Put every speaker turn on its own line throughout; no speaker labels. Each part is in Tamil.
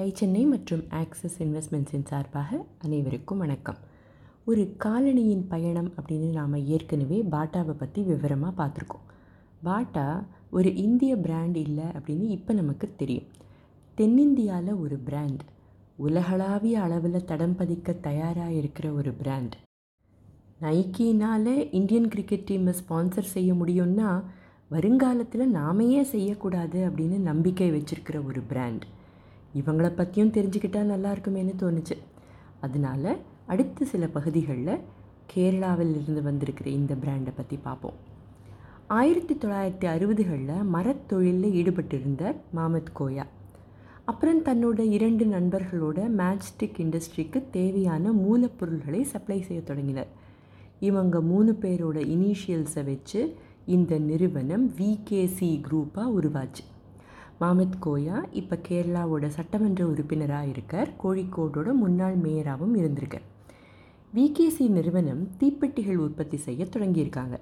டை சென்னை மற்றும் ஆக்சிஸ் இன்வெஸ்ட்மெண்ட்ஸின் சார்பாக அனைவருக்கும் வணக்கம். ஒரு காலணியின் பயணம் அப்படின்னு நாம் ஏற்கனவே பாட்டாவை பற்றி விவரமாக பார்த்துருக்கோம். பாட்டா ஒரு இந்திய பிராண்ட் இல்லை அப்படின்னு இப்போ நமக்கு தெரியும். தென்னிந்தியாவில் ஒரு பிராண்ட் உலகளாவிய அளவில் தடம் பதிக்க தயாராக இருக்கிற ஒரு பிராண்ட் நைக்கினால் இந்தியன் கிரிக்கெட் டீமை ஸ்பான்சர் செய்ய முடியும்னா வருங்காலத்தில் நாமையே செய்யக்கூடாது அப்படின்னு நம்பிக்கை வச்சுருக்கிற ஒரு பிராண்ட் இவங்களை பற்றியும் தெரிஞ்சுக்கிட்டால் நல்லா இருக்குமேனு தோணுச்சு. அதனால அடுத்த சில பகுதிகளில் கேரளாவில் இருந்து வந்திருக்கிற இந்த பிராண்டை பற்றி பார்ப்போம் ஆயிரத்தி தொள்ளாயிரத்தி அறுபதுகளில் மரத்தொழிலில் ஈடுபட்டிருந்த மாமத் கோயா. அப்புறம் தன்னோட இரண்டு நண்பர்களோட மேட்ச்டிக் இண்டஸ்ட்ரிக்கு தேவையான மூலப்பொருள்களை சப்ளை செய்ய தொடங்கினர். இவங்க மூணு பேரோட இனிஷியல்ஸை வச்சு இந்த நிறுவனம் விகேசி குரூப்பாக உருவாச்சு. மாமித் கோயா இப்போ கேரளாவோட சட்டமன்ற உறுப்பினராக இருக்கார் கோழிக்கோடோட முன்னாள் மேயராகவும் இருந்திருக்கார். விகேசி நிறுவனம் தீப்பெட்டிகள் உற்பத்தி செய்ய தொடங்கியிருக்காங்க.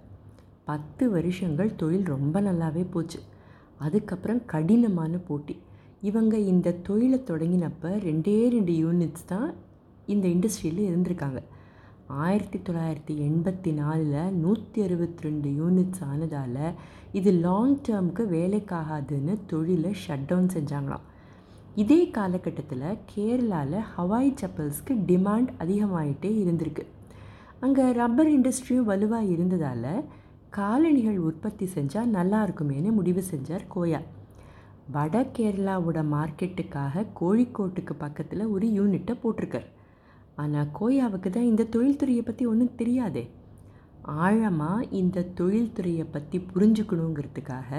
பத்து வருஷங்கள் தொழில் ரொம்ப நல்லாவே போச்சு. அதுக்கப்புறம் கடினமான போட்டி. இவங்க இந்த தொழிலை தொடங்கினப்போ ரெண்டே ரெண்டு யூனிட்ஸ் தான் இந்த இண்டஸ்ட்ரியில் இருந்திருக்காங்க. ஆயிரத்தி தொள்ளாயிரத்தி எண்பத்தி நாலில் நூற்றி அறுபத்தி ரெண்டு யூனிட்ஸ் ஆனதால் இது லாங் டேர்முக்கு வேலைக்காகாதுன்னு தொழிலை ஷட் டவுன் செஞ்சாங்களாம். இதே காலகட்டத்தில் கேரளாவில் ஹவாய் செப்பல்ஸ்க்கு டிமாண்ட் அதிகமாகிட்டே இருந்திருக்கு. அங்கே ரப்பர் இண்டஸ்ட்ரியும் வலுவாக இருந்ததால் காலணிகள் உற்பத்தி செஞ்சால் நல்லா இருக்குமேனு முடிவு செஞ்சார் கோயா. வட கேரளாவோட மார்க்கெட்டுக்காக கோழிக்கோட்டுக்கு பக்கத்தில் ஒரு யூனிட்டை போட்டிருக்கார். ஆனால் கோயாவுக்கு தான் இந்த தொழில்துறையை பற்றி ஒன்றும் தெரியாதே. ஆழமாக இந்த தொழில்துறையை பற்றி புரிஞ்சுக்கணுங்கிறதுக்காக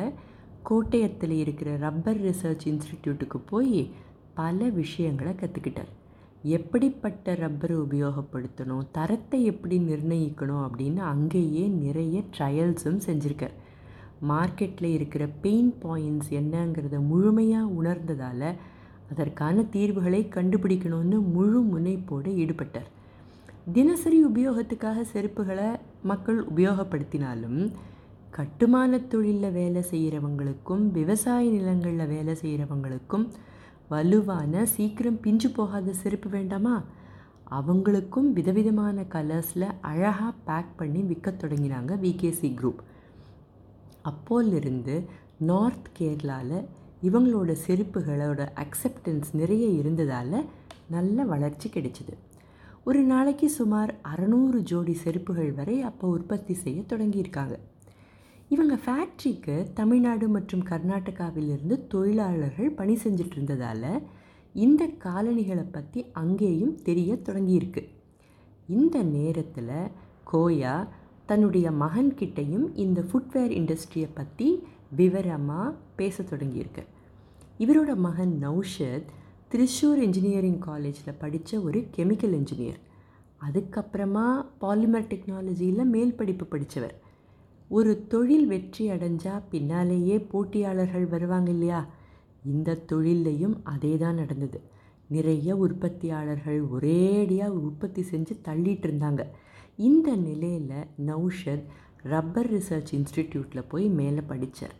கோட்டயத்தில் இருக்கிற ரப்பர் ரிசர்ச் இன்ஸ்டிடியூட்டுக்கு போய் பல விஷயங்களை கற்றுக்கிட்டார் எப்படிப்பட்ட ரப்பரை உபயோகப்படுத்தணும் தரத்தை எப்படி நிர்ணயிக்கணும் அப்படின்னு அங்கேயே நிறைய ட்ரையல்ஸும் செஞ்சுருக்கார். மார்க்கெட்டில் இருக்கிற பெயின் பாயிண்ட்ஸ் என்னங்கிறத முழுமையாக உணர்ந்ததால் அதற்கான தீர்வுகளை கண்டுபிடிக்கணும்னு முழு முனைப்போடு ஈடுபட்டார். தினசரி உபயோகத்துக்காக செருப்புகளை மக்கள் உபயோகப்படுத்தினாலும் கட்டுமான தொழிலில் வேலை செய்கிறவங்களுக்கும் விவசாய நிலங்களில் வேலை செய்கிறவங்களுக்கும் வலுவான சீக்கிரம் பிஞ்சு போகாத செருப்பு வேண்டாமா? அவங்களுக்கும் விதவிதமான கலர்ஸில் அழகாக பேக் பண்ணி விற்க தொடங்கினாங்க விகேசி குரூப் அப்போலிருந்து நார்த் கேரளாவில் இவங்களோட செருப்புகளோட அக்செப்டன்ஸ் நிறைய இருந்ததால் நல்ல வளர்ச்சி கிடைச்சிது. ஒரு நாளைக்கு சுமார் அறநூறு ஜோடி செருப்புகள் வரை அப்போ உற்பத்தி செய்ய தொடங்கியிருக்காங்க. இவங்க ஃபேக்ட்ரிக்கு தமிழ்நாடு மற்றும் கர்நாடகாவிலிருந்து தொழிலாளர்கள் பணி செஞ்சிட்டு இருந்ததால் இந்த காலணிகளை பற்றி அங்கேயும் தெரிய தொடங்கியிருக்கு. இந்த நேரத்தில் கோயா தன்னுடைய மகன்கிட்டையும் இந்த ஃபுட்வேர் இண்டஸ்ட்ரியை பற்றி விவரமாக பேச தொடங்கியிருக்கு. இவரோட மகன் நௌஷத் திருச்சூர் இன்ஜினியரிங் காலேஜில் படித்த ஒரு கெமிக்கல் இன்ஜினியர் அதுக்கப்புறமா பாலிமர் டெக்னாலஜியில் மேல் படிப்பு படித்தவர் ஒரு தொழில் வெற்றி அடைஞ்சால் பின்னாலேயே போட்டியாளர்கள் வருவாங்க இல்லையா? இந்த தொழிலையும் அதே தான் நடந்தது. நிறைய உற்பத்தியாளர்கள் ஒரேடியாக உற்பத்தி செஞ்சு தள்ளிட்டு இருந்தாங்க. இந்த நிலையில் நௌஷத் ரப்பர் ரிசர்ச் இன்ஸ்டிடியூட்டில் போய் மேலே படித்தார்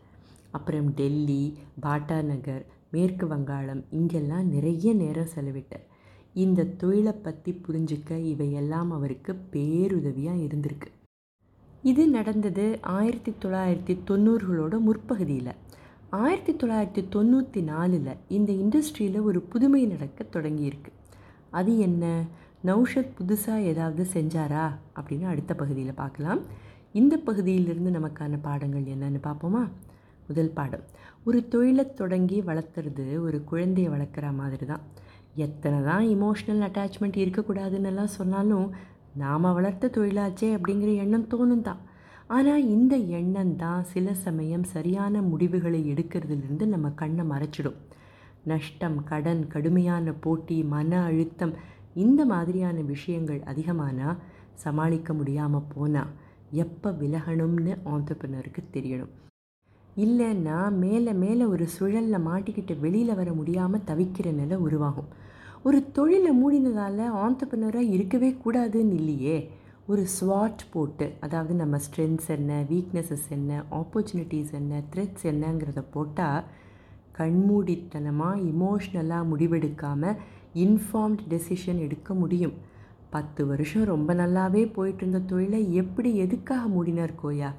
அப்புறம் டெல்லி பாட்டா நகர் மேற்கு வங்காளம் இங்கெல்லாம் நிறைய நேரம் செலவிட்டார். இந்த தொழிலை பற்றி புரிஞ்சிக்க இவையெல்லாம் அவருக்கு பேருதவியாக இருந்திருக்கு. இது நடந்தது ஆயிரத்தி தொள்ளாயிரத்தி தொண்ணூறுகளோட முற்பகுதியில். ஆயிரத்தி தொள்ளாயிரத்தி தொண்ணூற்றி நாலில் இந்த இண்டஸ்ட்ரியில் ஒரு புதுமை நடக்க தொடங்கியிருக்கு. அது என்ன? நௌஷத் புதுசாக ஏதாவது செஞ்சாரா? அப்படின்னு அடுத்த பகுதியில் பார்க்கலாம். இந்த பகுதியிலிருந்து நமக்கான பாடங்கள் என்னென்னு பார்ப்போமா? முதல் பாடம். ஒரு தொழிலை தொடங்கி வளர்த்துறது ஒரு குழந்தையை வளர்க்குற மாதிரி தான். எத்தனை தான் இமோஷ்னல் அட்டாச்மெண்ட் இருக்கக்கூடாதுன்னெல்லாம் சொன்னாலும் நாம் வளர்த்த தொழிலாச்சே அப்படிங்கிற எண்ணம் தோணும் தான். ஆனால் இந்த எண்ணம் தான் சில சமயம் சரியான முடிவுகளை எடுக்கிறதுலேருந்து நம்ம கண்ணை மறைச்சிடும். நஷ்டம் கடன் கடுமையான போட்டி மன அழுத்தம் இந்த மாதிரியான விஷயங்கள் அதிகமானால் சமாளிக்க முடியாமல் போனால் எப்போ விலகணும்னு ஆண்டர்பனருக்கு தெரியணும். இல்லைன்னா மேலே மேலே ஒரு சுழலில் மாட்டிக்கிட்டு வெளியில் வர முடியாமல் தவிக்கிற நிலை உருவாகும். ஒரு தொழிலை மூடினதால் ஆண்டர்பனராக இருக்கவே கூடாதுன்னு இல்லையே. ஒரு ஸ்வாட் போட்டு அதாவது நம்ம ஸ்ட்ரென்த்ஸ் என்ன வீக்னஸஸ் என்ன ஆப்பர்ச்சுனிட்டிஸ் என்ன த்ரெட்ஸ் என்னங்கிறத போட்டால் கண்மூடித்தனமாக இமோஷ்னலாக முடிவெடுக்காமல் இன்ஃபார்ம்ட் டெசிஷன் எடுக்க முடியும். பத்து வருஷம் ரொம்ப நல்லாவே போயிட்டு இருந்த தொழிலை எப்படி எதுக்காக மூடினார் கோயா?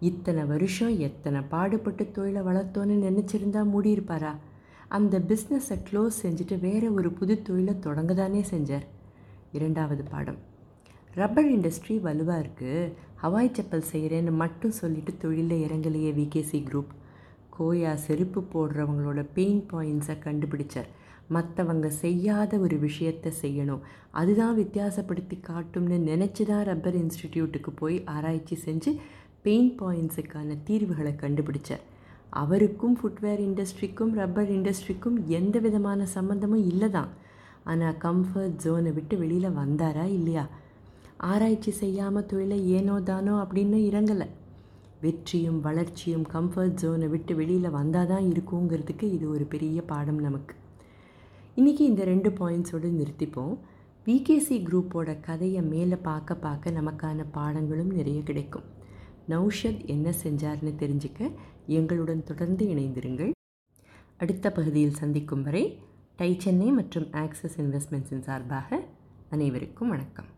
இத்தனை வருஷம் எத்தனை பாடுபட்டு தொழிலை வளர்த்தோன்னு நினச்சிருந்தா மூடியிருப்பாரா? அந்த பிஸ்னஸை க்ளோஸ் செஞ்சுட்டு வேறு ஒரு புது தொழிலை தொடங்க தானே செஞ்சார். இரண்டாவது பாடம். ரப்பர் இண்டஸ்ட்ரி வலுவாக இருக்குது ஹவாய் செப்பல் செய்கிறேன்னு மட்டும் சொல்லிட்டு தொழிலில் இறங்கலையே விகேசி குரூப் கோயா செருப்பு போடுறவங்களோட பெயின் பாயிண்ட்ஸை கண்டுபிடிச்சார். மற்றவங்க செய்யாத ஒரு விஷயத்தை செய்யணும். அதுதான் வித்தியாசப்படுத்தி காட்டும்னு நினச்சி தான் ரப்பர் இன்ஸ்டிடியூட்டுக்கு போய் ஆராய்ச்சி செஞ்சு பெயின் பாயிண்ட்ஸுக்கான தீர்வுகளை கண்டுபிடிச்சார். அவருக்கும் ஃபுட்வேர் இண்டஸ்ட்ரிக்கும் ரப்பர் இண்டஸ்ட்ரிக்கும் எந்த விதமான சம்மந்தமும் இல்லை தான் ஆனால் கம்ஃபர்ட் ஜோனை விட்டு வெளியில் வந்தாரா இல்லையா? ஆராய்ச்சி செய்யாமல் தொழிலை ஏனோ தானோ அப்படின்னு இறங்கலை. வெற்றியும் வளர்ச்சியும் கம்ஃபர்ட் ஜோனை விட்டு வெளியில் வந்தால் தான் இருக்குங்கிறதுக்கு இது ஒரு பெரிய பாடம் நமக்கு. இன்றைக்கி இந்த ரெண்டு பாயிண்ட்ஸோடு நிறுத்திப்போம். விகேசி குரூப்போட கதையை மேலே பார்க்க பார்க்க நமக்கான பாடங்களும் நிறைய கிடைக்கும். நௌஷத் என்ன செஞ்சார்னு தெரிஞ்சுக்க எங்களுடன் தொடர்ந்து இணைந்திருங்கள். அடுத்த பகுதியில் சந்திக்கும் வரை டை சென்னை மற்றும் ஆக்சஸ் இன்வெஸ்ட்மெண்ட்ஸின் சார்பாக அனைவருக்கும் வணக்கம்.